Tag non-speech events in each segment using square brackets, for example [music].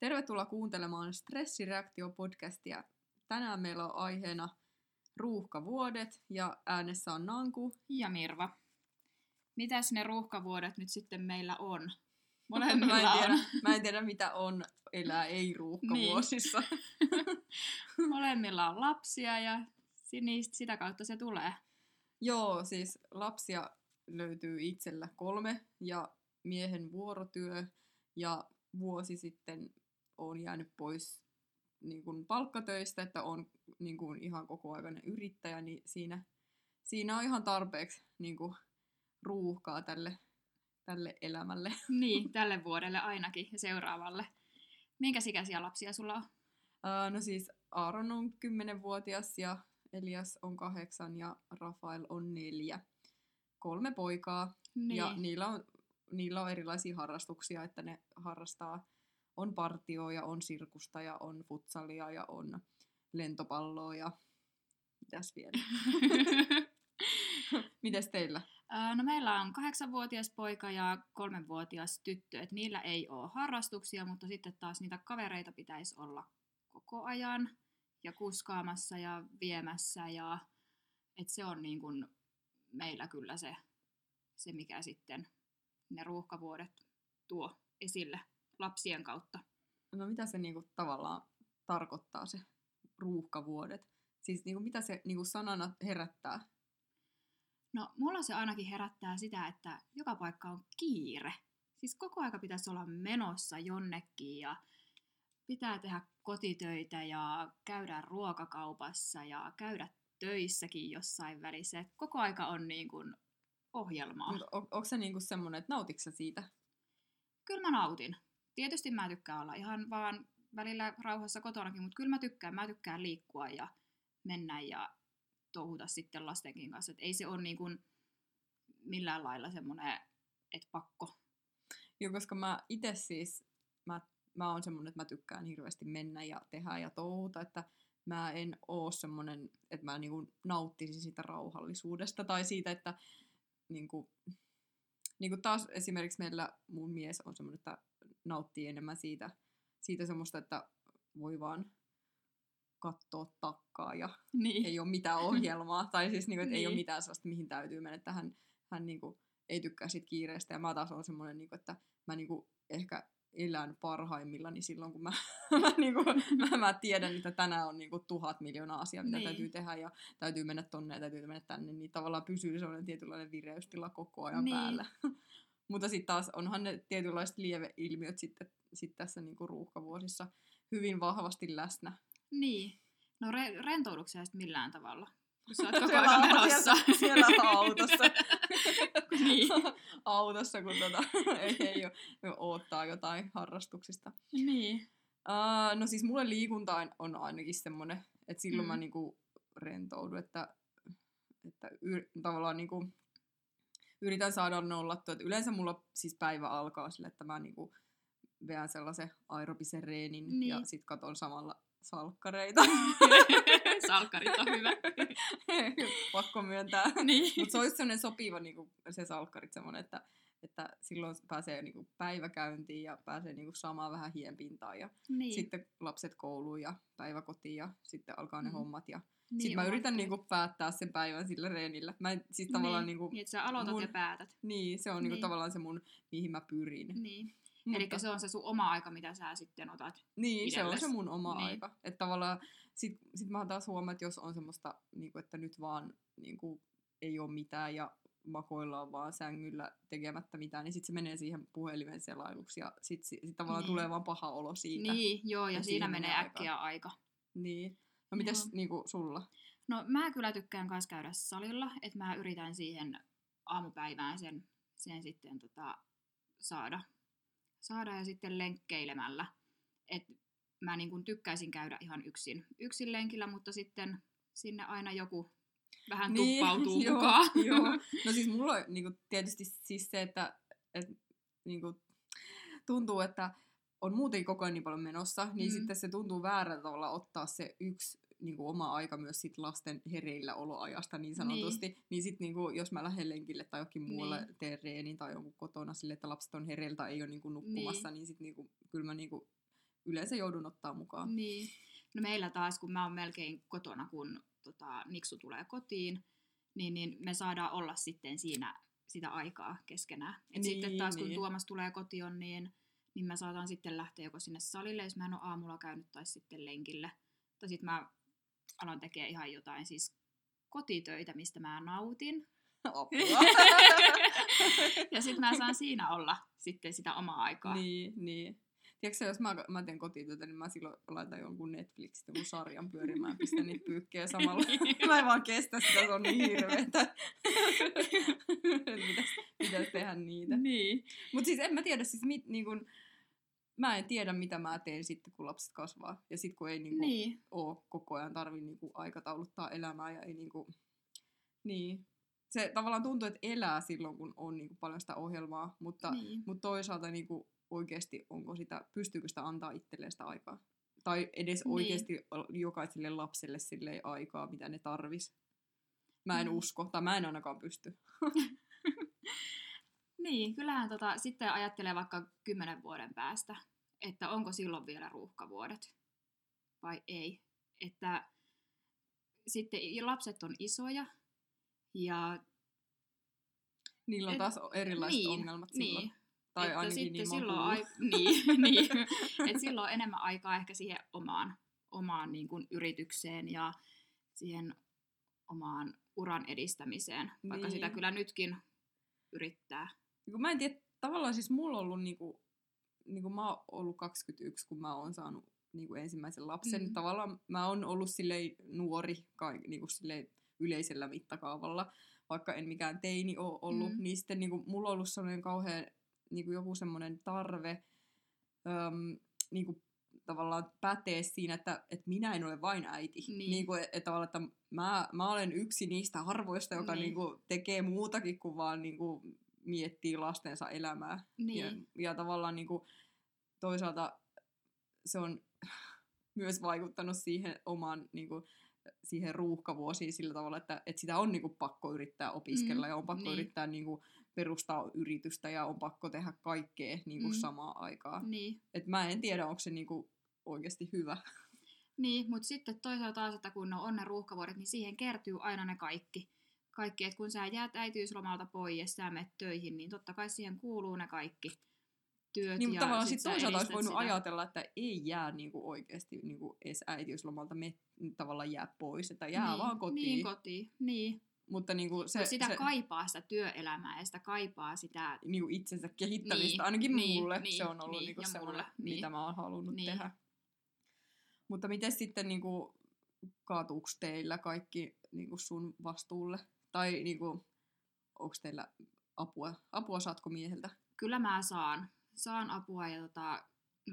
Tervetuloa kuuntelemaan Stressireaktio-podcastia. Tänään meillä on aiheena ruuhkavuodet ja äänessä on Nanku. Ja Mirva. Mitäs ne ruuhkavuodet nyt sitten meillä on? [laughs] mä, Molemmilla en tiedä, on, mä en tiedä, mitä on elää ei-ruuhkavuosissa. [laughs] molemmilla on lapsia ja niistä, sitä kautta se tulee. Joo, siis lapsia löytyy itsellä kolme ja miehen vuorotyö ja vuosi sitten on jäänyt pois niin kuin palkkatöistä, että on niin kuin ihan kokoaikainen yrittäjä, niin siinä, siinä on ihan tarpeeksi niin kuin ruuhkaa tälle, tälle elämälle. [laughs] Niin, [laughs] tälle vuodelle ainakin ja seuraavalle. Minkä ikäisiä lapsia sulla on? Uh, no siis Aaron on 10-vuotias ja Elias on kahdeksan ja Rafael on neljä. Kolme poikaa Niin. ja niillä on, niillä on erilaisia harrastuksia, että ne harrastaa, on partioa ja on sirkusta ja on futsalia ja on lentopalloa ja mitäs vielä. [laughs] Mites teillä? No meillä on kahdeksanvuotias poika ja kolmenvuotias tyttö, että niillä ei ole harrastuksia, mutta sitten taas niitä kavereita pitäisi olla koko ajan ja kuskaamassa ja viemässä ja et se on niin kuin meillä kyllä se, se, mikä sitten ne ruuhkavuodet tuo esille lapsien kautta. No mitä se niinku tavallaan tarkoittaa se ruuhkavuodet? Siis niinku, mitä se niinku sanana herättää? No, mulla se ainakin herättää sitä, että joka paikka on kiire. Siis koko aika pitäisi olla menossa jonnekin ja pitää tehdä kotitöitä ja käydä ruokakaupassa ja käydä töissäkin jossain välissä. Et koko aika on niin kuin ohjelmaa. Mut on, onko se niinku semmoinen, että nautitko siitä? Kyllä mä nautin. Tietysti mä tykkään olla ihan vaan välillä rauhassa kotonakin, mutta kyllä mä tykkään. Mä tykkään liikkua ja mennä ja touhuta sitten lastenkin kanssa. Et ei se ole niin kuin millään lailla semmoinen, että pakko. Joo, koska mä itse siis, mä, mä oon semmonen, että mä tykkään hirveästi mennä ja tehdä ja touhuta, että mä en oo semmonen, että mä niinku nauttisin siitä rauhallisuudesta tai siitä, että niinku, niinku taas esimerkiksi meillä mun mies on semmonen, että nauttii enemmän siitä, siitä semmoista, että voi vaan katsoa takkaa ja [laughs] Niin. ei ole mitään ohjelmaa, [laughs] tai siis niinku, että ei ole Niin. mitään sellaista, mihin täytyy mennä, että hän, hän niinku, ei tykkää siitä kiireestä, ja mä taas on semmoinen, niinku, että mä niinku, ehkä elän parhaimmillani silloin, kun mä, [laughs] mä, niinku, mä, mä tiedän, että tänään on niinku, tuhat miljoonaa asiaa, mitä Niin. täytyy tehdä, ja täytyy mennä tonne ja täytyy mennä tänne, niin tavallaan pysyy sellainen tietynlainen vireystila koko ajan Niin. päällä. Mutta sitten taas onhan ne tietynlaiset lieveilmiöt sitten sit tässä niinku, ruuhkavuosissa hyvin vahvasti läsnä. Niin. No re- rentoudutko sä sitten millään tavalla? Kun sä oot [laughs] koko Siellä ajan au- menossa. Siellä, siellä autossa. [laughs] Niin. [laughs] autossa, kun tota, ei, ei ole, oottaa jotain harrastuksista. niin. Uh, no siis mulle liikunta on- ainakin semmoinen, että silloin mm. mä niinku rentoudun, että, että yr, tavallaan niinku yritän saada nollattua. Et yleensä mulla siis päivä alkaa sille, että mä niinku veän sellaisen aerobisen reenin niin. ja sit katon samalla salkkareita. [laughs] Salkkarit on hyvä. [laughs] Pakko myöntää. [laughs] niin. Mutta se olisi sellainen sopiva niinku, se salkkarit semmoinen, että, että silloin pääsee niinku, päiväkäyntiin ja pääsee niinku, saamaan vähän hienpintaa ja niin. sitten lapset kouluun ja päiväkotiin ja sitten alkaa ne Mm. hommat ja niin, sitten mä yritän niinku, päättää sen päivän sillä reenillä. Mä en, siis tavallaan niin. niinku, niin, että sä aloitat mun- ja päätät. niin, se on niinku, Niin. tavallaan se mun, mihin mä pyrin. Niin. Mutta, Eli se on se sun oma aika, mitä sä sitten otat. niin, se on se mun oma Niin. aika. Että tavallaan sit, sit mä taas huomaan, että jos on semmoista, niinku, että nyt vaan niinku, ei ole mitään ja makoillaan vaan sängyllä tekemättä mitään, niin sitten se menee siihen puhelimen selailuksi ja sitten sit tavallaan Niin. tulee vaan paha olo siitä. Niin, joo, ja Et siinä menee menee äkkiä aika. Niin. No mites Joo. niinku sulla? No mä kyllä tykkään myös käydä salilla, että mä yritän siihen aamupäivään sen, sen sitten tota, saada. saada ja sitten lenkkeilemällä. Et mä niin kun tykkäisin käydä ihan yksin, yksin lenkillä, mutta sitten sinne aina joku vähän Niin, [laughs] tuppautuu joo, mukaan. [laughs] joo. [laughs] No siis mulla on niinku, tietysti siis se, että et, niinku, tuntuu, että on muutenkin koko ajan niin paljon menossa, niin Mm. sitten se tuntuu väärältä tavalla ottaa se yksi niin kuin oma aika myös sit lasten hereillä oloajasta niin sanotusti, niin, niin sitten niin jos mä lähden lenkille tai jokin muualle Niin. niin. teen reenin tai jonkun kotona sille, että lapset on hereillä tai ei ole niin kuin nukkumassa, niin, niin sitten niin kuin, kyllä mä niin kuin yleensä joudun ottaa mukaan. Niin. No meillä taas, kun mä oon melkein kotona, kun tota, Niksu tulee kotiin, niin, niin me saadaan olla sitten siinä sitä aikaa keskenään. Et niin, sitten taas kun niin. Tuomas tulee kotiin, niin, niin mä saatan sitten lähteä joko sinne salille, jos mä en ole aamulla käynyt, tai sitten lenkille. Tai sitten mä alan tekemään ihan jotain siis kotitöitä, mistä mä nautin. [laughs] [laughs] ja sitten mä saan siinä olla sitten sitä omaa aikaa. Niin, niin. Tiedätkö jos mä, mä teen kotityötä, niin mä silloin laitan jonkun Netflixistä jonkun sarjan pyörimään ja pistän niitä pyykkejä samalla. [laughs] mä en vaan kestä sitä, se on niin hirveetä. pitäisi, pitäisi tehdä niitä. Niin. Mutta siis en mä tiedä, siis mit, niin kun, mä en tiedä, mitä mä teen sitten, kun lapset kasvaa. Ja sitten kun ei niin kun, niin. ole koko ajan tarvi niin kun, aikatauluttaa elämää ja ei niin kun, niin. Se tavallaan tuntuu, että elää silloin, kun on niin kun, paljon sitä ohjelmaa, mutta, niin. mutta toisaalta niin kun, oikeasti onko sitä, pystyykö sitä antaa itselleen sitä aikaa. Tai edes niin. oikeasti jokaiselle lapselle sille aikaa, mitä ne tarvis. Mä en mm. usko, tai mä en ainakaan pysty. [laughs] niin, kyllähän tota, sitten ajattelee vaikka kymmenen vuoden päästä, että onko silloin vielä ruuhkavuodet vai ei. Että sitten lapset on isoja ja... Niillä on taas erilaiset niin, ongelmat silloin. Niin, tai että ainakin sitten niin silloin, ai- niin, [laughs] niin, [laughs] että silloin on enemmän aikaa ehkä siihen omaan, omaan niin kuin yritykseen ja siihen omaan uran edistämiseen, vaikka niin. sitä kyllä nytkin yrittää. Kun mä en tiedä, tavallaan siis mulla on ollut niinku, niinku mä oon ollut 21, kun mä oon saanut niinku ensimmäisen lapsen. Mm. Tavallaan mä oon ollut silleen nuori kai, niinku silleen yleisellä mittakaavalla, vaikka en mikään teini ole ollut, mm. niin sitten niinku, mulla on ollut sellainen kauhean niin kuin joku semmoinen tarve öm, niin kuin tavallaan pätee siinä, että, että minä en ole vain äiti. Niin. Niin kuin, että, tavallaan, että mä, mä olen yksi niistä harvoista, joka niin. Niin kuin, tekee muutakin kuin vaan niin kuin, miettii lastensa elämää. Niin. Ja, ja tavallaan niin kuin, toisaalta se on [laughs] myös vaikuttanut siihen omaan niin kuin, siihen ruuhkavuosiin sillä tavalla, että, että sitä on niin kuin, pakko yrittää opiskella mm, ja on pakko niin. yrittää niin kuin, perustaa yritystä ja on pakko tehdä kaikkea niin kuin mm. samaan aikaan. Niin. Et mä en tiedä, onko se niin kuin oikeasti hyvä. [laughs] Niin, mutta sitten toisaalta taas, että kun on ne ruuhkavuodet, niin siihen kertyy aina ne kaikki. Kaikki, että kun sä jäät äitiyslomalta pois ja sä menet töihin, niin totta kai siihen kuuluu ne kaikki työt. Niin, ja tavallaan sit toisaalta olisi voinut sitä. ajatella, että ei jää niinku oikeasti niinku edes äitiyslomalta me tavallaan jää pois, että jää niin, vaan kotiin. Niin, kotiin, niin. Mutta niin kuin se, no sitä se, kaipaa sitä työelämää ja sitä kaipaa sitä... Niin kuin itsensä kehittämistä, niin, ainakin niin, mulle niin, se on ollut niin, niin kuin semmoinen, niin. mitä mä oon halunnut niin. tehdä. Mutta miten sitten niin kuin, kaatuuko teillä kaikki niin kuin sun vastuulle? Tai niin kuin, onko teillä apua? Apua saatko mieheltä? Kyllä mä saan. Saan apua ja tota,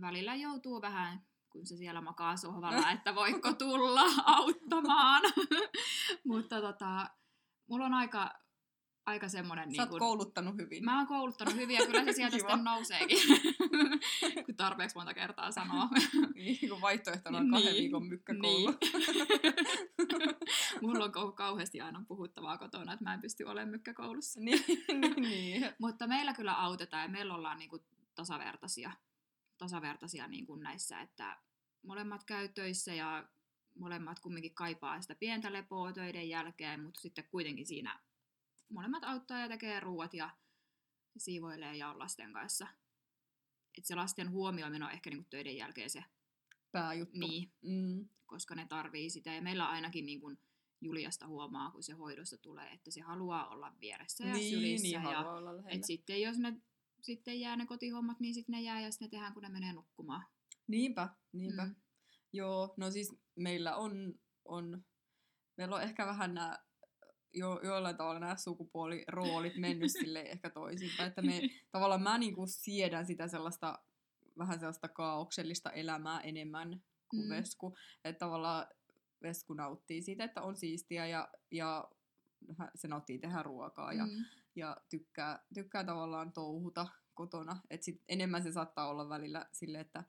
välillä joutuu vähän kun se siellä makaa sohvalla, että voiko tulla [laughs] auttamaan. [laughs] Mutta tota, mulla on aika, aika semmoinen... Sä niin kun, kouluttanut hyvin. Mä oon kouluttanut hyvin ja kyllä se sieltä [laughs] sitten nouseekin, [laughs] kun tarpeeksi monta kertaa sanoo. [laughs] niin, kun vaihtoehtona on kahden niin, viikon mykkäkoulu. Niin. Mulla on kauheasti aina puhuttavaa kotona, että mä en pysty olemaan mykkäkoulussa. niin, niin, niin. Mutta meillä kyllä autetaan ja meillä ollaan niin kuin tasavertaisia, tasavertaisia niin kuin näissä, että molemmat käy töissä ja molemmat kumminkin kaipaa sitä pientä lepoa töiden jälkeen, mutta sitten kuitenkin siinä molemmat auttaa ja tekee ruuat ja siivoilee ja on lasten kanssa. Että se lasten huomioiminen on ehkä niinku töiden jälkeen se pääjuttu. Niin, mm. koska ne tarvii sitä. Ja meillä ainakin niinku Juliasta huomaa, kun se hoidosta tulee, että se haluaa olla vieressä ja niin, sylissä. Niin, ja olla et sitten jos ne sitten jää ne kotihommat, niin sitten ne jää ja sitten ne tehdään, kun ne menee nukkumaan. Niinpä, niinpä. Mm. Joo, no siis meillä on, on meillä on ehkä vähän nämä jo, jollain tavalla nämä sukupuoliroolit mennyt [laughs] sille ehkä toisinpäin, että me [laughs] tavallaan mä niinku siedän sitä sellaista vähän sellaista kaauksellista elämää enemmän kuin mm. Vesku, että tavallaan Vesku nauttii siitä, että on siistiä ja, ja se nauttii tehdä ruokaa ja, mm. ja tykkää, tykkää tavallaan touhuta kotona, että sit enemmän se saattaa olla välillä sille, että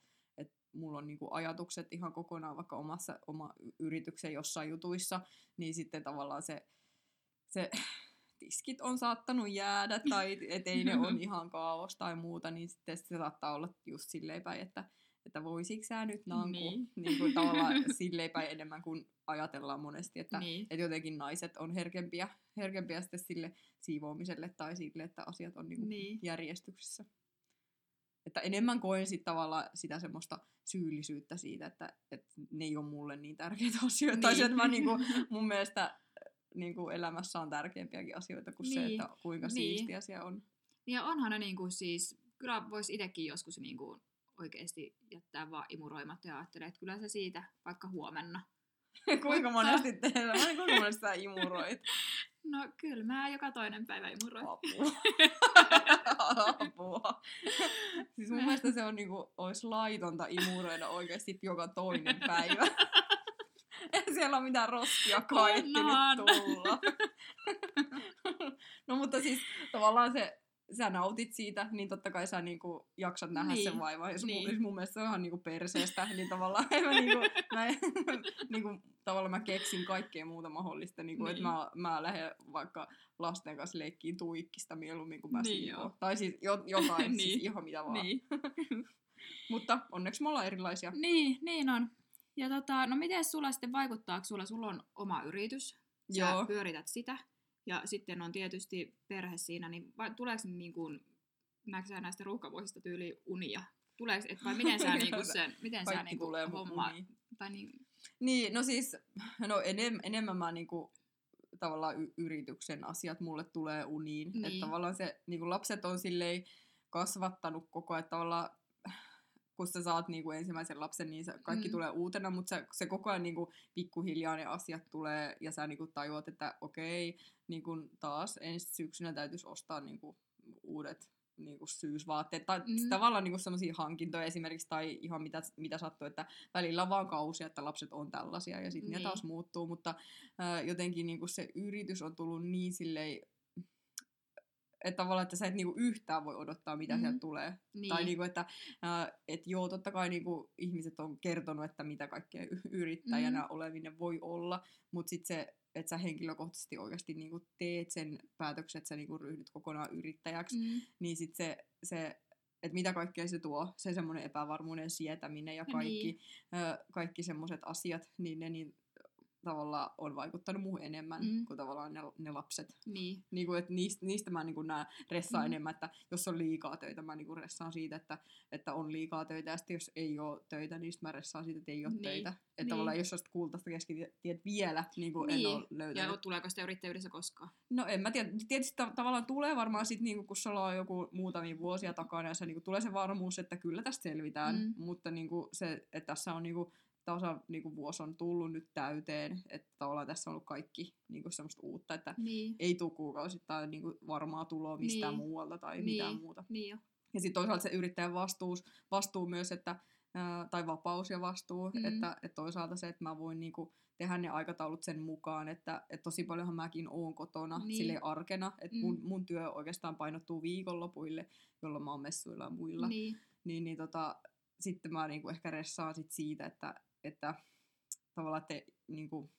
mulla on niinku ajatukset ihan kokonaan vaikka omassa oma yrityksen jossain jutuissa, niin sitten tavallaan se, se [laughs] tiskit on saattanut jäädä tai ettei ne [laughs] ole ihan kaos tai muuta, niin sitten se saattaa olla just silleen päin, että, että voisitko sä nyt nanku, Niin. niin kuin tavallaan [laughs] silleen päin enemmän kuin ajatellaan monesti, että, Niin. että jotenkin naiset on herkempiä, herkempiä sitten sille siivoamiselle tai sille, että asiat on niinku Niin. järjestyksessä. Että enemmän koen sit tavallaan sitä semmoista syyllisyyttä siitä, että, että ne ei ole mulle niin tärkeitä asioita. Tai Niin. se, että mä niinku, mun mielestä niinku elämässä on tärkeämpiäkin asioita kuin se, Niin. että kuinka Niin. siistiä se on. Ja onhan ne niinku siis, kyllä voisi itsekin joskus niinku oikeasti jättää vaan imuroimatta ja ajattelee, että kyllä se siitä vaikka huomenna. [laughs] kuinka Mutta- monesti en kuinka monesti sä imuroit. [laughs] No kyllä mä joka toinen päivä imuroin. Apua. [laughs] Apua. Siis mun mielestä se on niinku, olisi laitonta imuroida oikeasti joka toinen päivä. Siellä ole mitään roskia kaiettu Onhan. nyt tulla. [laughs] no mutta siis tavallaan se, sä nautit siitä, niin totta kai sä niinku jaksat nähdä Niin. sen vaivan. Jos Niin. mun, mun mielestä se on ihan niinku perseestä, niin tavallaan [laughs] mä, niinku, mä, [laughs] niinku, tavallaan mä keksin kaikkea muuta mahdollista, niinku, että Niin. mä, mä lähden vaikka lasten kanssa leikkiin tuikkista mieluummin kuin mä Niin siivoon. joo. Tai siis jo, jotain, Niin. siis ihan mitä vaan. Niin. Mutta onneksi me ollaan erilaisia. niin, niin on. Ja tota, no miten sulla sitten vaikuttaako sulla, sulla on oma yritys, sä Joo. pyörität sitä, ja sitten on tietysti perhe siinä, niin vai, tuleeko niin kuin, näetkö näistä ruuhkavuosista tyyli unia? Tuleeko, et vai miten sä, [laughs] niinku sen, miten sä niinku tulee mun homma, tai niin, Niin, no siis, no enem, enemmän mä niinku, tavallaan y- yrityksen asiat mulle tulee uniin. Niin. Että tavallaan se, niinku lapset on silleen kasvattanut koko ajan, että tavallaan kun sä saat niinku ensimmäisen lapsen, niin se kaikki Mm. tulee uutena, mutta se, se koko ajan niinku pikkuhiljaa ne asiat tulee, ja sä niinku tajuat, että okei, niinku taas ensi syksynä täytyisi ostaa niinku uudet niinku syysvaatteet, tai mm. tavallaan niinku sellaisia hankintoja esimerkiksi, tai ihan mitä, mitä sattuu, että välillä on vaan kausia, että lapset on tällaisia, ja sitten Niin. ne taas muuttuu, mutta ää, jotenkin niinku se yritys on tullut niin silleen, että tavallaan, että sä et niinku yhtään voi odottaa, mitä Mhm. mm. sieltä tulee. niin, Tai niinku, että ää, et joo, totta kai niinku ihmiset on kertonut, että mitä kaikkea yrittäjänä Mhm. mm. oleminen voi olla, mutta sitten se, että sä henkilökohtaisesti oikeasti niinku teet sen päätöksen, että sä niinku ryhdyt kokonaan yrittäjäksi, mm. niin sitten se, se että mitä kaikkea se tuo, se semmoinen epävarmuuden sietäminen ja kaikki, Niin. ää, kaikki semmoiset asiat, niin ne niin tavallaan on vaikuttanut muuhun enemmän Mm. kuin tavallaan ne, ne lapset. niin, Niin kuin, että niistä, niistä mä niin näen ressaa Mm. mm. enemmän, että jos on liikaa töitä, mä niin ressaan siitä, että, että on liikaa töitä, ja sitten jos ei ole töitä, niin mä ressaan siitä, että ei ole Niin. töitä. Että Niin. tavallaan jos olisi kultaista keskitiet vielä, niin kuin Niin. en ole löytänyt. ja tuleeko sitä yrittäjyydessä koskaan? No en mä tiedä, tietysti ta- tavallaan tulee varmaan sitten, niin kun sulla on joku muutamia vuosia takana, ja se niin tulee se varmuus, että kyllä tästä selvitään, Mm. mutta niin se, että tässä on niin kuin, tasa niin vuosi on tullut nyt täyteen, että tavallaan tässä on ollut kaikki niin semmoista uutta, että Niin, ei tule kuukausittain niin kuin varmaa tuloa mistään Niin. muualta tai Niin. mitään muuta. niin jo. Ja sitten toisaalta se yrittäjän vastuus, vastuu myös, että, tai vapaus ja vastuu, Mm. että, että toisaalta se, että mä voin niinku tehdä ne aikataulut sen mukaan, että, että tosi paljonhan mäkin oon kotona niin. sille arkena, että Mm. mun, mun työ oikeastaan painottuu viikonlopuille, jolloin mä oon messuilla ja muilla, Niin, niin, niin tota, sitten mä niinku ehkä ressaan sit siitä, että, että tavallaan, että niinku,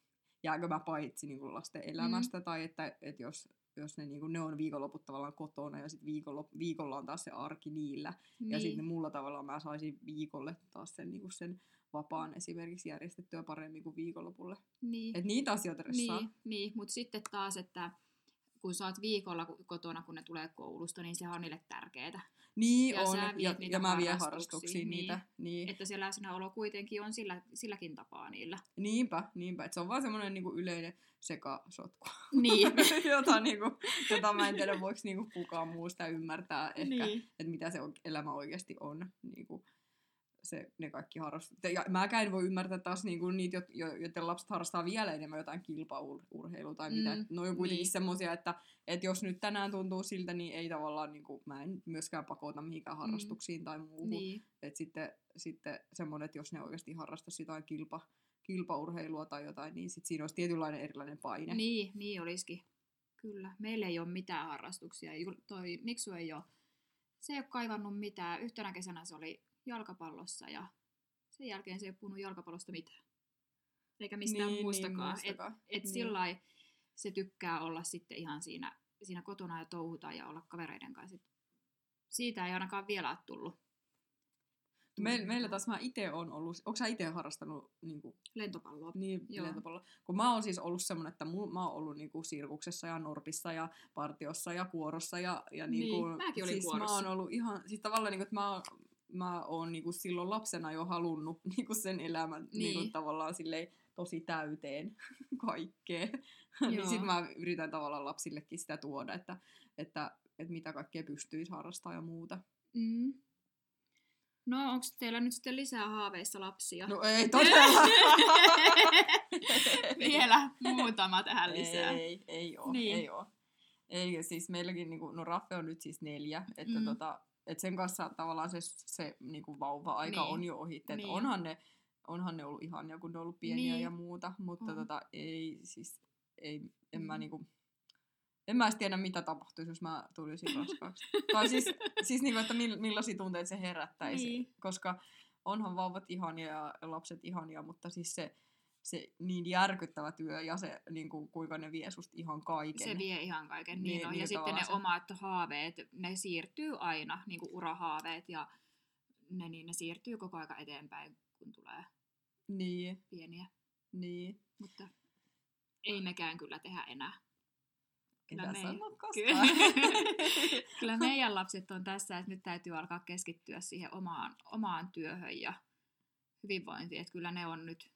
jääkö mä paitsi niinku lasten elämästä, mm. tai että, että jos, jos ne, niinku, ne on viikonloput tavallaan kotona, ja sitten viikolla, viikolla on taas se arki niillä, niin. ja sitten mulla tavallaan mä saisin viikolle taas sen, niinku sen vapaan esimerkiksi järjestettyä paremmin kuin viikonlopulle. niin. Et niitä asioita ressaa. Niin, niin mutta sitten taas, että kun sä oot viikolla kotona, kun ne tulee koulusta, niin sehän on niille tärkeää. Niin Ja on, ja, ja mä vien harrastuksiin, niin. niitä. Niin. Että se läsnäolo kuitenkin on sillä, silläkin tapaa niillä. Niinpä, niinpä. Et se on vaan semmoinen niinku yleinen sekasotku. [laughs] Niin. [laughs] jota, niinku, jota mä en tiedä, voiko niinku kukaan muu sitä ymmärtää ehkä, niin. että mitä se elämä oikeasti on. Niinku, se, ne kaikki harrastukset. Ja mäkään en voi ymmärtää taas niinku niitä, jo- jo- joiden lapset harrastaa vielä enemmän jotain kilpaurheilua tai mitä. Mm, Mm, ne on kuitenkin niin. semmoisia, että, että jos nyt tänään tuntuu siltä, niin ei tavallaan, niinku, mä en myöskään pakota mihinkään harrastuksiin tai muuhun. Niin. Että sitten, sitten semmoinen, että jos ne oikeasti harrastaisi jotain kilpa, kilpaurheilua tai jotain, niin sit siinä olisi tietynlainen erilainen paine. Niin, niin olisikin. Kyllä. Meillä ei ole mitään harrastuksia. Toi Niksu ei ole. Se ei ole kaivannut mitään. Yhtenä kesänä se oli jalkapallossa ja sen jälkeen se ei ole puhunut jalkapallosta mitään. Eikä mistään Niin, muustakaan. Niin, et muustakaan. et Niin. sillä se tykkää olla sitten ihan siinä, siinä kotona ja touhuta ja olla kavereiden kanssa. Siitä ei ainakaan vielä ole tullut. Me, meillä taas mä itse on ollut, onko sä itse harrastanut niin kuin, Lentopalloa. niin, Joo. lentopalloa? Kun mä oon siis ollut semmonen, että mu, mä oon ollut niin kuin, sirkuksessa ja norpissa ja partiossa ja kuorossa ja, ja niin Niin, kuin, mäkin olin siis mä kuorossa. oon ollut ihan, siis tavallaan niin kuin, että mä oon, mä oon niin kuin, silloin lapsena jo halunnut [laughs] niin kuin sen elämän niin. Niin kuin, Niin. tavallaan silleen tosi täyteen [laughs] kaikkea. [laughs] Joo. niin sit mä yritän tavallaan lapsillekin sitä tuoda, että, että, että mitä kaikkea pystyisi harrastamaan ja muuta. Mm. No, onko teillä nyt sitten lisää haaveissa lapsia? No ei todella. Vielä muutama tähän lisää. Ei, ei oo, Niin. ei oo. Ei, siis meilläkin, niinku, no Raffe on nyt siis neljä, että Mm. tota, et sen kanssa tavallaan se, se niinku vauva-aika Niin. on jo ohi. Et Niin. onhan, ne, onhan ne ollut ihania, kun ne on ollut pieniä Niin. ja muuta, mutta On. tota, ei, siis, ei, en mä Mm. niinku, en mä edes tiedä, mitä tapahtuisi, jos mä tulisin [laughs] raskaaksi. tai siis, siis niinku, että mill, millaisia tunteita se herättäisi. Niin. Koska onhan vauvat ihania ja lapset ihania, mutta siis se, se niin järkyttävä työ ja se, niin kuin, kuinka ne vie susta ihan kaiken. Se vie ihan kaiken, niin, Niin, on. niin Ja sitten ne se- omat haaveet, ne siirtyy aina, niin kuin urahaaveet, ja ne, niin ne siirtyy koko aika eteenpäin, kun tulee Niin, pieniä. niin. Mutta ei mekään kyllä tehdä enää. Kyllä me- sanot Ky- koskaan? kyllä meidän lapset on tässä, että nyt täytyy alkaa keskittyä siihen omaan, omaan työhön ja hyvinvointiin, että kyllä ne on nyt,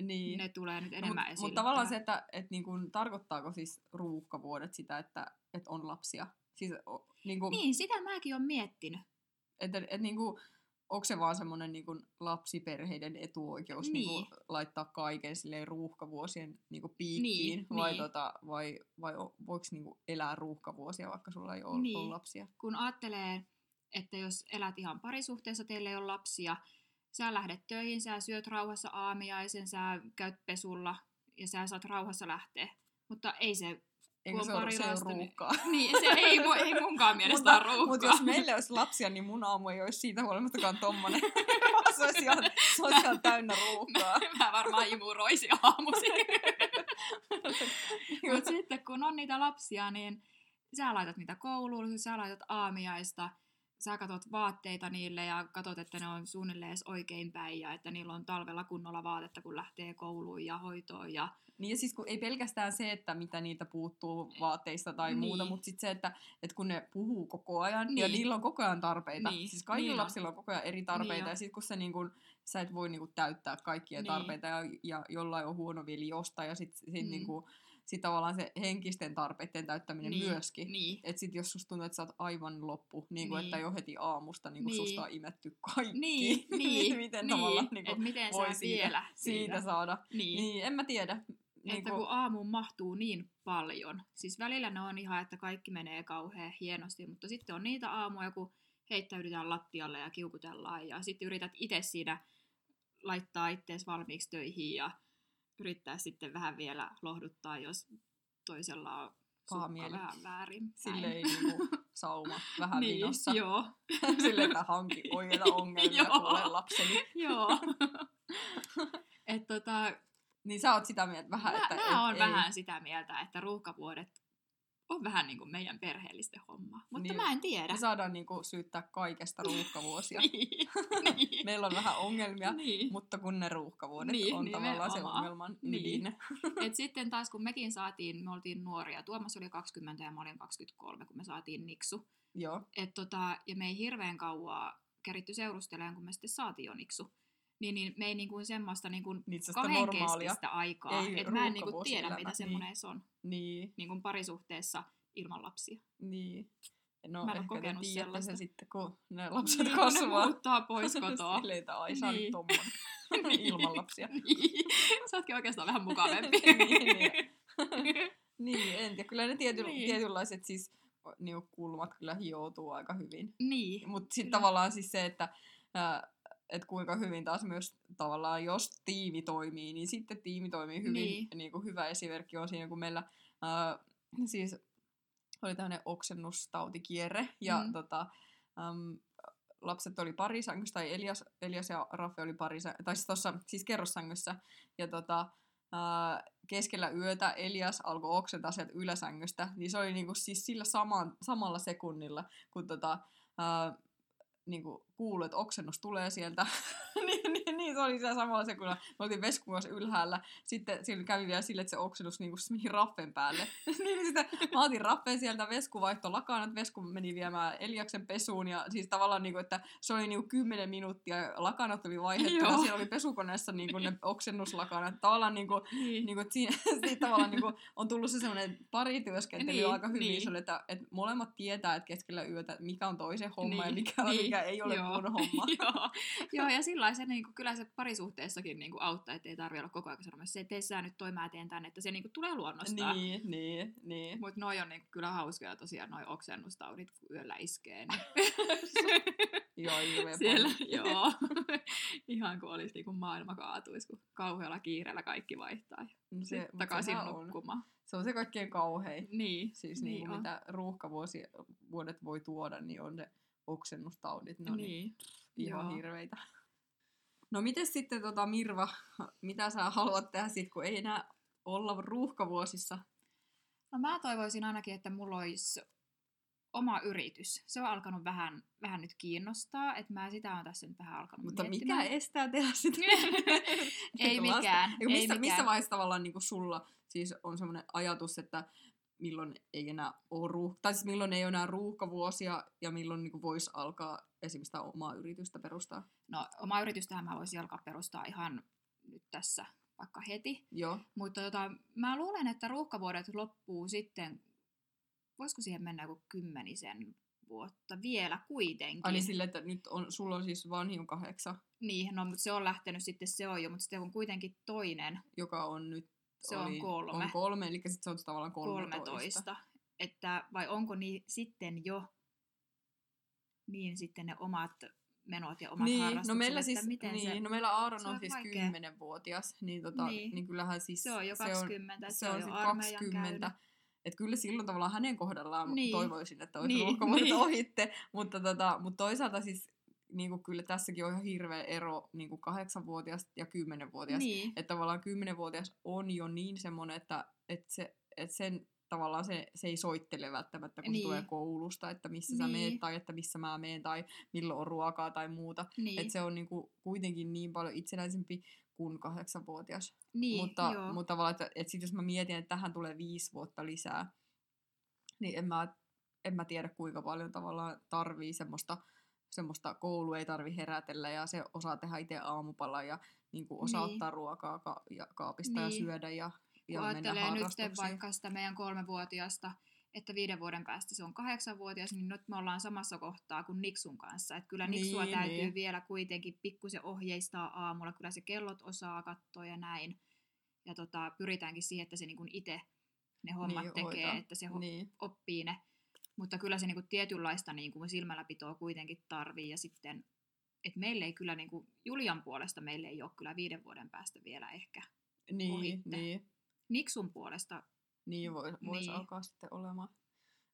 niin. ne tulee nyt No, enemmän mut, esille. Mutta tavallaan se, että et niin kun, tarkoittaako siis ruuhkavuodet sitä, että et on lapsia? Siis, o, niin kun, Niin, sitä mäkin olen miettinyt. Että et, niin kun, onko se vaan semmoinen niin kun lapsiperheiden etuoikeus niin. Niin Niin. kun, laittaa kaiken silleen ruuhkavuosien niin kun piikkiin? Niin, vai, niin. Tota, vai, vai voiko niin elää ruuhkavuosia, vaikka sulla ei ole, niin. Niin. ole lapsia? kun ajattelee, että jos elät ihan parisuhteessa, teillä ei ole lapsia, sä lähdet töihin, sä syöt rauhassa aamiaisen, sä käyt pesulla ja sä saat rauhassa lähteä. Mutta ei se, Eikö se, ole, pari se lasta, niin- ruuhkaa? [laughs] niin, se ei, mu- ei munkaan [laughs] mielestä ole ruuhkaa. Mutta jos meillä olisi lapsia, niin mun aamu ei olisi siitä huolimattakaan tommonen. [laughs] Se olisi ihan, se olisi ihan täynnä ruuhkaa. Mä varmaan imuroisin aamuisin. Mutta sitten kun on niitä lapsia, niin sä laitat niitä kouluun, sä laitat aamiaista, sä katot vaatteita niille ja katot, että ne on suunnilleen edes oikein päin ja että niillä on talvella kunnolla vaatetta, kun lähtee kouluun ja hoitoon. Ja... Niin ja siis kun ei pelkästään se, että mitä niitä puuttuu vaatteista tai niin. muuta, mutta sitten se, että, että kun ne puhuu koko ajan niin. ja niillä on koko ajan tarpeita. Niin, Siis kaikilla niin lapsilla on koko ajan eri tarpeita Niin ja sitten kun sä, niin kun, sä et voi niin kun, täyttää kaikkia Niin. tarpeita ja, ja jollain on huono veli jostain ja sitten sit, Mm. niin kun, sit tavallaan se henkisten tarpeiden täyttäminen Niin, myöskin. Niin. Et sit jos susta tuntuu, että sä oot aivan loppu, niin kuin, Niin. että jo heti aamusta niin kuin Niin. susta on imetty kaikki. Niin, [laughs] niin, Miten niin, tavallaan niin että kuin, miten voi siitä- vielä siitä saada. Niin. Niin, en mä tiedä. Niin Että kuin, kun aamuun mahtuu niin paljon, siis välillä ne on ihan, että kaikki menee kauhean hienosti, mutta sitten on niitä aamuja, kun heittäydytään lattialle ja kiukutellaan ja sitten yrität itse siinä laittaa ittees valmiiksi töihin ja yrittää sitten vähän vielä lohduttaa, jos toisella on Paha mieli. vähän väärin. sille ei niin kuin, sauma vähän niin, vinossa. Joo, [laughs] Sille, että hanki oikeita ongelmia Joo. kuule lapseni. joo. [laughs] Et tota, Niin sä oot sitä mieltä vähän, mä, että... mä et oon ei. vähän sitä mieltä, että ruuhkavuodet on vähän niin kuin meidän perheellisten homma. Mutta Niin. mä en tiedä. Me saadaan niin kuin, syyttää kaikesta [laughs] ruuhkavuosia. niin. [laughs] niin. Meillä on vähän ongelmia, niin. mutta kun ne ruuhkavuodet Niin, on tavallaan se ongelman Niin. ydin. [laughs] Et sitten taas kun mekin saatiin, me oltiin nuoria, Tuomas oli 20 ja mä olin 23, kun me saatiin Niksu. Joo. Et tota, ja me ei hirveän kauaa keritty seurustelemaan, kun me sitten saatiin jo Niksu. Niin, niin me ei niinku semmoista niinku Niin se on normaalia. kahdenkeskistä aikaa. Ei Et mä en niinku ruuhkavuosi tiedä, elämä, mitä niin. semmoinen edes on Niin, niinku parisuhteessa ilman lapsia. niin. No Mä en te kokenut sellaista. sen sitten, kun ne lapset Niin, kun ne kasvaa. muuttaa pois [laughs] kotoa. Silleen, että ai sä oot Niin. tommonen. [laughs] Ilman lapsia. [laughs] niin. Sä ootkin oikeastaan vähän mukavempi. niin, niin. niin, en tiedä. Kyllä ne tiety, Niin. tietynlaiset siis niinku kulmat kyllä hioutuu aika hyvin. niin. Mutta sitten tavallaan siis se, että ää, et kuinka hyvin taas myös tavallaan, jos tiimi toimii, niin sitten tiimi toimii hyvin. Niin. Niin kuin hyvä esimerkki on siinä, kun meillä ää, siis oli tämmöinen oksennustautikierre, ja Mm. tota, äm, lapset oli parisängyssä, tai Elias, Elias ja Raffe oli parisängyssä, tai siis tuossa siis kerrossängyssä, ja tota, ää, keskellä yötä Elias alkoi oksentaa sieltä yläsängystä, niin se oli niinku siis sillä saman, samalla sekunnilla, kun tota, ää, niinku kuului, että oksennus tulee sieltä. [laughs] niin, niin, niin, se oli siellä samalla se, kun me oltiin veskun kanssa ylhäällä. Sitten siinä kävi vielä sille, että se oksennus niin meni raffen päälle. [laughs] niin, niin sitten mä otin raffeen sieltä, vesku vaihto lakanat, vesku meni viemään Eliaksen pesuun. Ja siis tavallaan, niin kuin, että se oli niin kuin 10 minuuttia, lakanat oli vaihdettu ja siellä oli pesukoneessa niin kuin ne oksennuslakanat. Tavallaan niin kuin, niin. Niin kuin, että siinä, [laughs] siitä tavallaan niin kuin, on tullut se sellainen parityöskentely niin, aika hyvin, niin. että, että molemmat tietää, että keskellä yötä, mikä on toisen homma niin, ja mikä, niin, mikä ei ole joo, mun homma. [laughs] joo, joo, ja sillä se niin kuin, kyllä se parisuhteessakin niin kuin, auttaa, että ei tarvitse olla koko ajan sanomassa, että tee sä nyt toi, mä teen tänne, että se niin kuin, tulee luonnostaan. Niin, niin, niin. Mutta noi on niin kuin, kyllä hauskoja tosiaan, noi oksennustaudit, kun yöllä iskee. Niin... [laughs] joo, Siellä, joo. [laughs] Ihan kuin olisi niin kuin maailma kaatuisi, kun kauhealla kiireellä kaikki vaihtaa. No se, takaisin nukkumaan. On. Se on se kaikkein kauhein. Niin. Siis niin, niin kuin mitä ruuhkavuosi vuodet voi tuoda, niin on se oksennustaudit. Ne on niin. niin ihan Joo. hirveitä. No miten sitten tota Mirva, mitä sä haluat tehdä sit, kun ei enää olla ruuhkavuosissa? No mä toivoisin ainakin, että mulla olisi oma yritys. Se on alkanut vähän, vähän nyt kiinnostaa, että mä sitä on tässä nyt vähän alkanut Mutta miettimään. mikä estää tehdä sitä? [laughs] ei mikään. Missä, ei mikään. missä vaiheessa tavallaan niin sulla siis on semmoinen ajatus, että milloin ei enää ole ruuh- tai siis milloin ei ole enää ruuhkavuosia ja milloin niin voisi alkaa esimerkiksi sitä omaa yritystä perustaa? No, omaa yritystähän mä voisin alkaa perustaa ihan nyt tässä vaikka heti. Joo. Mutta tota, mä luulen, että ruuhkavuodet loppuu sitten, voisiko siihen mennä joku kymmenisen vuotta vielä kuitenkin. Ai niin sille, että nyt on, sulla on siis vanhin kahdeksan. Niin, no mutta se on lähtenyt sitten, se on jo, mutta sitten on kuitenkin toinen. Joka on nyt se oli, on kolme. On kolme, eli sitten se on tavallaan 13. 13. Että vai onko niin sitten jo niin sitten ne omat menot ja omat niin, no harrastukset, no meillä siis, miten niin, se, no meillä Aaron on, on siis vuotias niin, tota, niin. niin kyllähän siis... Se on jo 20, se on, se on, on 20. Että kyllä silloin tavallaan hänen kohdallaan niin. toivoisin, että olisi niin. ruuhkavuodet niin. ohitte, mutta, tota, mutta toisaalta siis niin kuin kyllä tässäkin on ihan hirveä ero niin kuin kahdeksanvuotias ja kymmenenvuotias. Niin. Että tavallaan kymmenenvuotias on jo niin semmoinen, että, että, se, että sen tavallaan se, se ei soittele välttämättä, kun niin. tulee koulusta, että missä niin. sä meet tai että missä mä meen tai milloin on ruokaa tai muuta. Niin. Että se on niin kuin kuitenkin niin paljon itsenäisempi kuin kahdeksanvuotias. Niin, mutta, mutta tavallaan, että, että sit jos mä mietin, että tähän tulee viisi vuotta lisää, niin en mä, en mä tiedä kuinka paljon tavallaan tarvii semmoista semmoista koulu ei tarvi herätellä ja se osaa tehdä itse aamupala ja niin kuin osaa niin. ottaa ruokaa ka- ja kaapista niin. ja syödä ja, ja Kun mennä nyt vaikka sitä meidän kolmevuotiasta, että viiden vuoden päästä se on kahdeksanvuotias, niin nyt me ollaan samassa kohtaa kuin Niksun kanssa. Että kyllä Niksua niin, täytyy niin. vielä kuitenkin pikkusen ohjeistaa aamulla. Kyllä se kellot osaa katsoa ja näin. Ja tota, pyritäänkin siihen, että se niin itse ne hommat niin, tekee, hoita. että se niin. oppii ne mutta kyllä se niinku tietynlaista niinku silmälläpitoa kuitenkin tarvii ja sitten, että meille ei kyllä niinku, Julian puolesta meille ei ole kyllä viiden vuoden päästä vielä ehkä niin, ohitte. Niin. Niksun puolesta. Niin, voisi vois niin. alkaa sitten olemaan.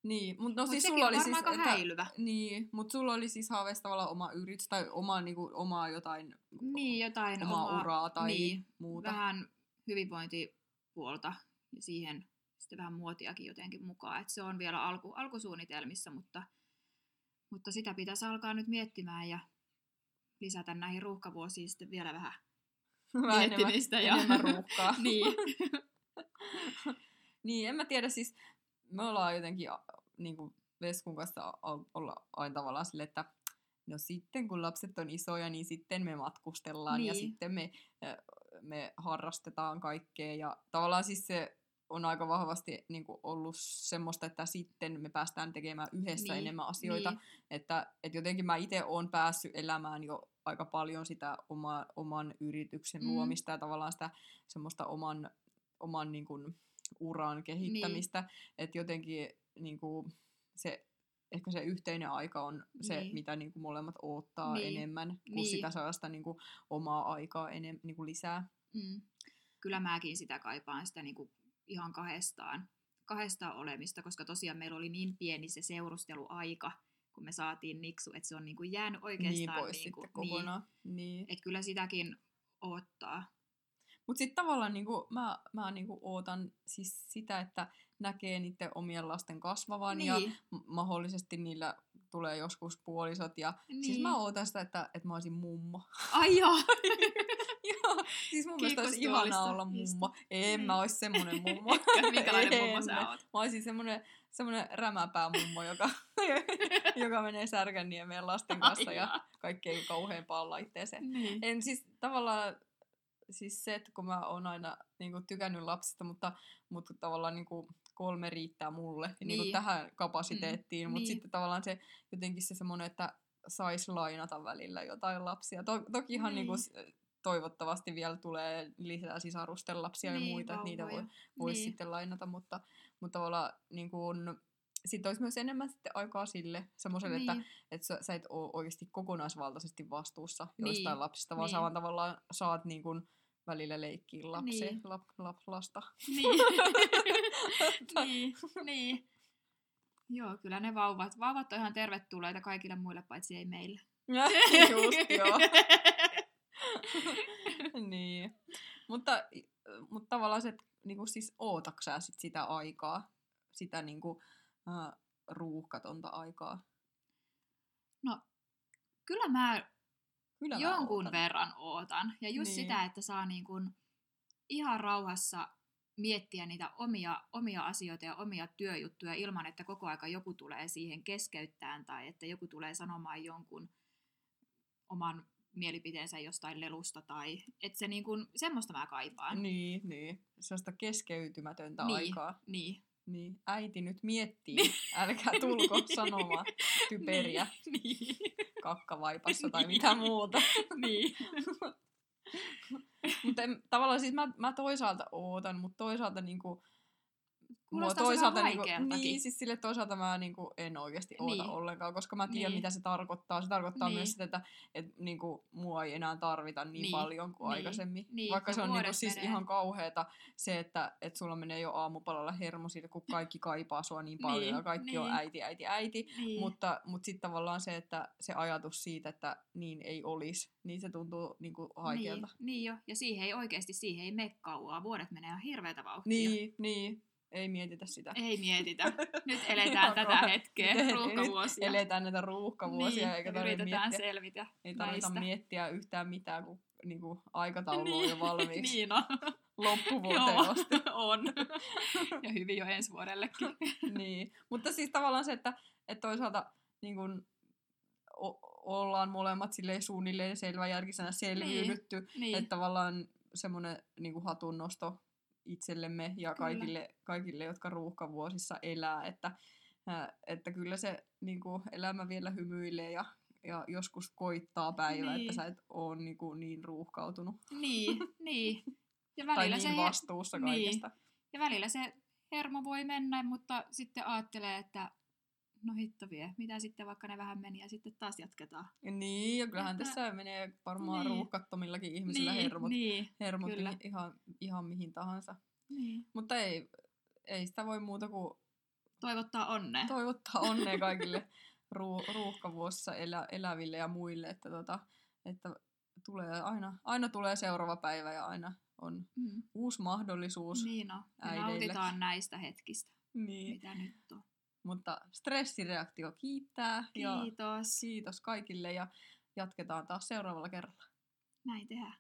Niin, mutta no Mut siis sulla oli siis, että, häilyvä. Niin, mutta sulla oli siis haaveissa tavallaan oma yritys tai oma, niinku, omaa jotain, niin, jotain omaa, omaa uraa tai niin, muuta. Vähän hyvinvointipuolta ja siihen sitten vähän muotiakin jotenkin mukaan. Et se on vielä alku, alkusuunnitelmissa, mutta, mutta sitä pitäisi alkaa nyt miettimään ja lisätä näihin ruuhkavuosiin sitten vielä vähän miettimistä. Enemmän, ja... enemmän ruuhkaa. [laughs] niin. [laughs] niin, en mä tiedä, siis me ollaan jotenkin niin kuin Veskun kanssa olla aina tavallaan sille, että no sitten kun lapset on isoja, niin sitten me matkustellaan niin. ja sitten me, me harrastetaan kaikkea. Ja tavallaan siis se on aika vahvasti niin kuin ollut semmoista, että sitten me päästään tekemään yhdessä niin, enemmän asioita. Niin. Että, että jotenkin mä itse olen päässyt elämään jo aika paljon sitä oma, oman yrityksen mm. luomista ja tavallaan sitä semmoista oman, oman niin kuin, uran kehittämistä. Niin. Että jotenkin niin kuin, se ehkä se yhteinen aika on se, niin. mitä niin kuin molemmat odottaa niin. enemmän, kuin niin. sitä sellaista niin kuin, omaa aikaa enem, niin kuin lisää. Mm. Kyllä mäkin sitä kaipaan, sitä niin kuin ihan kahdestaan, kahdestaan olemista, koska tosiaan meillä oli niin pieni se seurusteluaika, kun me saatiin Niksu, että se on niin kuin jäänyt oikeastaan niin pois niin kuin, kokonaan. Niin, niin. Että kyllä sitäkin odottaa. Mutta sitten tavallaan niinku, mä, mä niinku ootan siis sitä, että näkee niiden omien lasten kasvavan niin. ja mahdollisesti niillä tulee joskus puolisot. Ja Niin. siis mä ootan sitä, että, että mä olisin mummo. Ai joo. [laughs] [laughs] Joo, siis mun mielestä olisi ihanaa olla mummo. En Niin. mä ois semmonen [laughs] mummo. Minkälainen mummo sä oot? Mä olisin semmonen, semmonen rämäpää mummo, joka, [laughs] joka menee Särkänniemeen lasten kanssa Ai ja kaikkein kauheimpaan laitteeseen. Niin. En siis tavallaan, siis se, että kun mä oon aina niin kuin, tykännyt lapsista, mutta, mutta tavallaan niin kuin, kolme riittää mulle niin. Niin kuin, tähän kapasiteettiin, Mm, mutta niin. sitten tavallaan se jotenkin se semmoinen, että sais lainata välillä jotain lapsia. To, tokihan. Niin. Niin kuin, toivottavasti vielä tulee lisää sisarusten lapsia ja Niin, muita, että niitä voi, voisi Niin. sitten lainata, mutta, mutta tavallaan niin kuin, sitten olisi myös enemmän sitten aikaa sille semmoiselle, että, Niin. että sä, sä et ole oikeasti kokonaisvaltaisesti vastuussa Niin, joistain lapsista, vaan sä niin. vaan tavallaan saat niin kuin välillä leikkiä lapsi, niin. lap, lap, lasta. Niin. [laughs] niin, niin. Joo, kyllä ne vauvat. Vauvat on ihan tervetulleita kaikille muille, paitsi ei meille. [laughs] Just joo. [laughs] [laughs] niin. Mutta, mutta tavallaan se, että niinku siis ootaks sä sit sitä aikaa, sitä niinku, äh, ruuhkatonta aikaa? No, kyllä mä Kyllä mä jonkun ootan. verran ootan. Ja just Niin. sitä, että saa niin kuin ihan rauhassa miettiä niitä omia, omia asioita ja omia työjuttuja ilman, että koko aika joku tulee siihen keskeyttään tai että joku tulee sanomaan jonkun oman mielipiteensä jostain lelusta tai että se niin kuin, semmoista mä kaipaan. Niin, niin. Sellaista keskeytymätöntä Niin. aikaa. Niin. Niin, äiti nyt miettii, älkää tulko [laughs] sanomaan typeriä Niin. kakkavaipassa tai mitä muuta. [laughs] niin. mutta tavallaan siis mä, mä toisaalta ootan, mutta toisaalta niinku, Kuulostaa toisaalta toisaalta niinku, niin, siis sille toisaalta mä niinku en oikeasti oota Niin. ollenkaan, koska mä tiedän Niin. mitä se tarkoittaa. Se tarkoittaa Niin. myös sitä, että et, niinku, mua ei enää tarvita niin, Niin. paljon kuin Niin. aikaisemmin. Niin. Vaikka Ja se on niinku, siis menee. ihan kauheeta se, että et sulla menee jo aamupalalla hermo siitä, kun kaikki kaipaa sua niin paljon Niin, ja kaikki on niin. äiti, äiti, äiti. Niin. Mutta, mutta sitten tavallaan se, että se ajatus siitä, että niin ei olisi, niin se tuntuu niinku haikealta. Niin, niin jo, ja siihen ei oikeasti, siihen ei mene kauaa. Vuodet menee ihan hirveätä vauhtia. Niin, niin. Ei mietitä sitä. Ei mietitä. [laughs] Nyt eletään tätä hetkeä, ruuhkavuosia. Eletään näitä ruuhkavuosia, niin, eikä tarvitse yritetään miettiä, selvitä ei tarvita näistä. miettiä yhtään mitään, kun niinku, aikataulu on jo valmiiksi niin on. loppuvuoteen Joo, asti. on. [laughs] ja hyvin jo ensi vuodellekin. [laughs] niin. Mutta siis tavallaan se, että, että toisaalta niin kun, o- ollaan molemmat silleen suunnilleen selväjärkisenä selviydytty, niin. että tavallaan semmoinen niin hatunnosto itsellemme ja Kyllä. kaikille, kaikille, jotka ruuhkavuosissa elää, että, että kyllä se niin kuin, elämä vielä hymyilee ja, ja joskus koittaa päivä, Niin. että sä et ole niin, kuin, niin ruuhkautunut niin, [laughs] niin. Ja tai välillä, niin se, vastuussa niin. kaikesta. ja välillä se hermo voi mennä, mutta sitten ajattelee, että no hitto vie, mitä sitten vaikka ne vähän meni ja sitten taas jatketaan. Niin, ja kyllähän Että- tässä menee varmaan Niin. ruuhkattomillakin ihmisillä niin, hermot, Niin, hermot kyllä. ihan, ihan mihin tahansa. niin. Mutta ei, ei sitä voi muuta kuin Toivottaa onnea. toivottaa onnea [laughs] kaikille ruu, ruuhkavuosissa elä, eläville ja muille, että, tota, että tulee aina, aina tulee seuraava päivä ja aina on Mm. uusi mahdollisuus. Niin on. Äideille. nautitaan näistä hetkistä, Niin. mitä nyt on. Mutta stressireaktio kiittää ja Kiitos. kiitos kaikille ja jatketaan taas seuraavalla kerralla. Näin tehdään.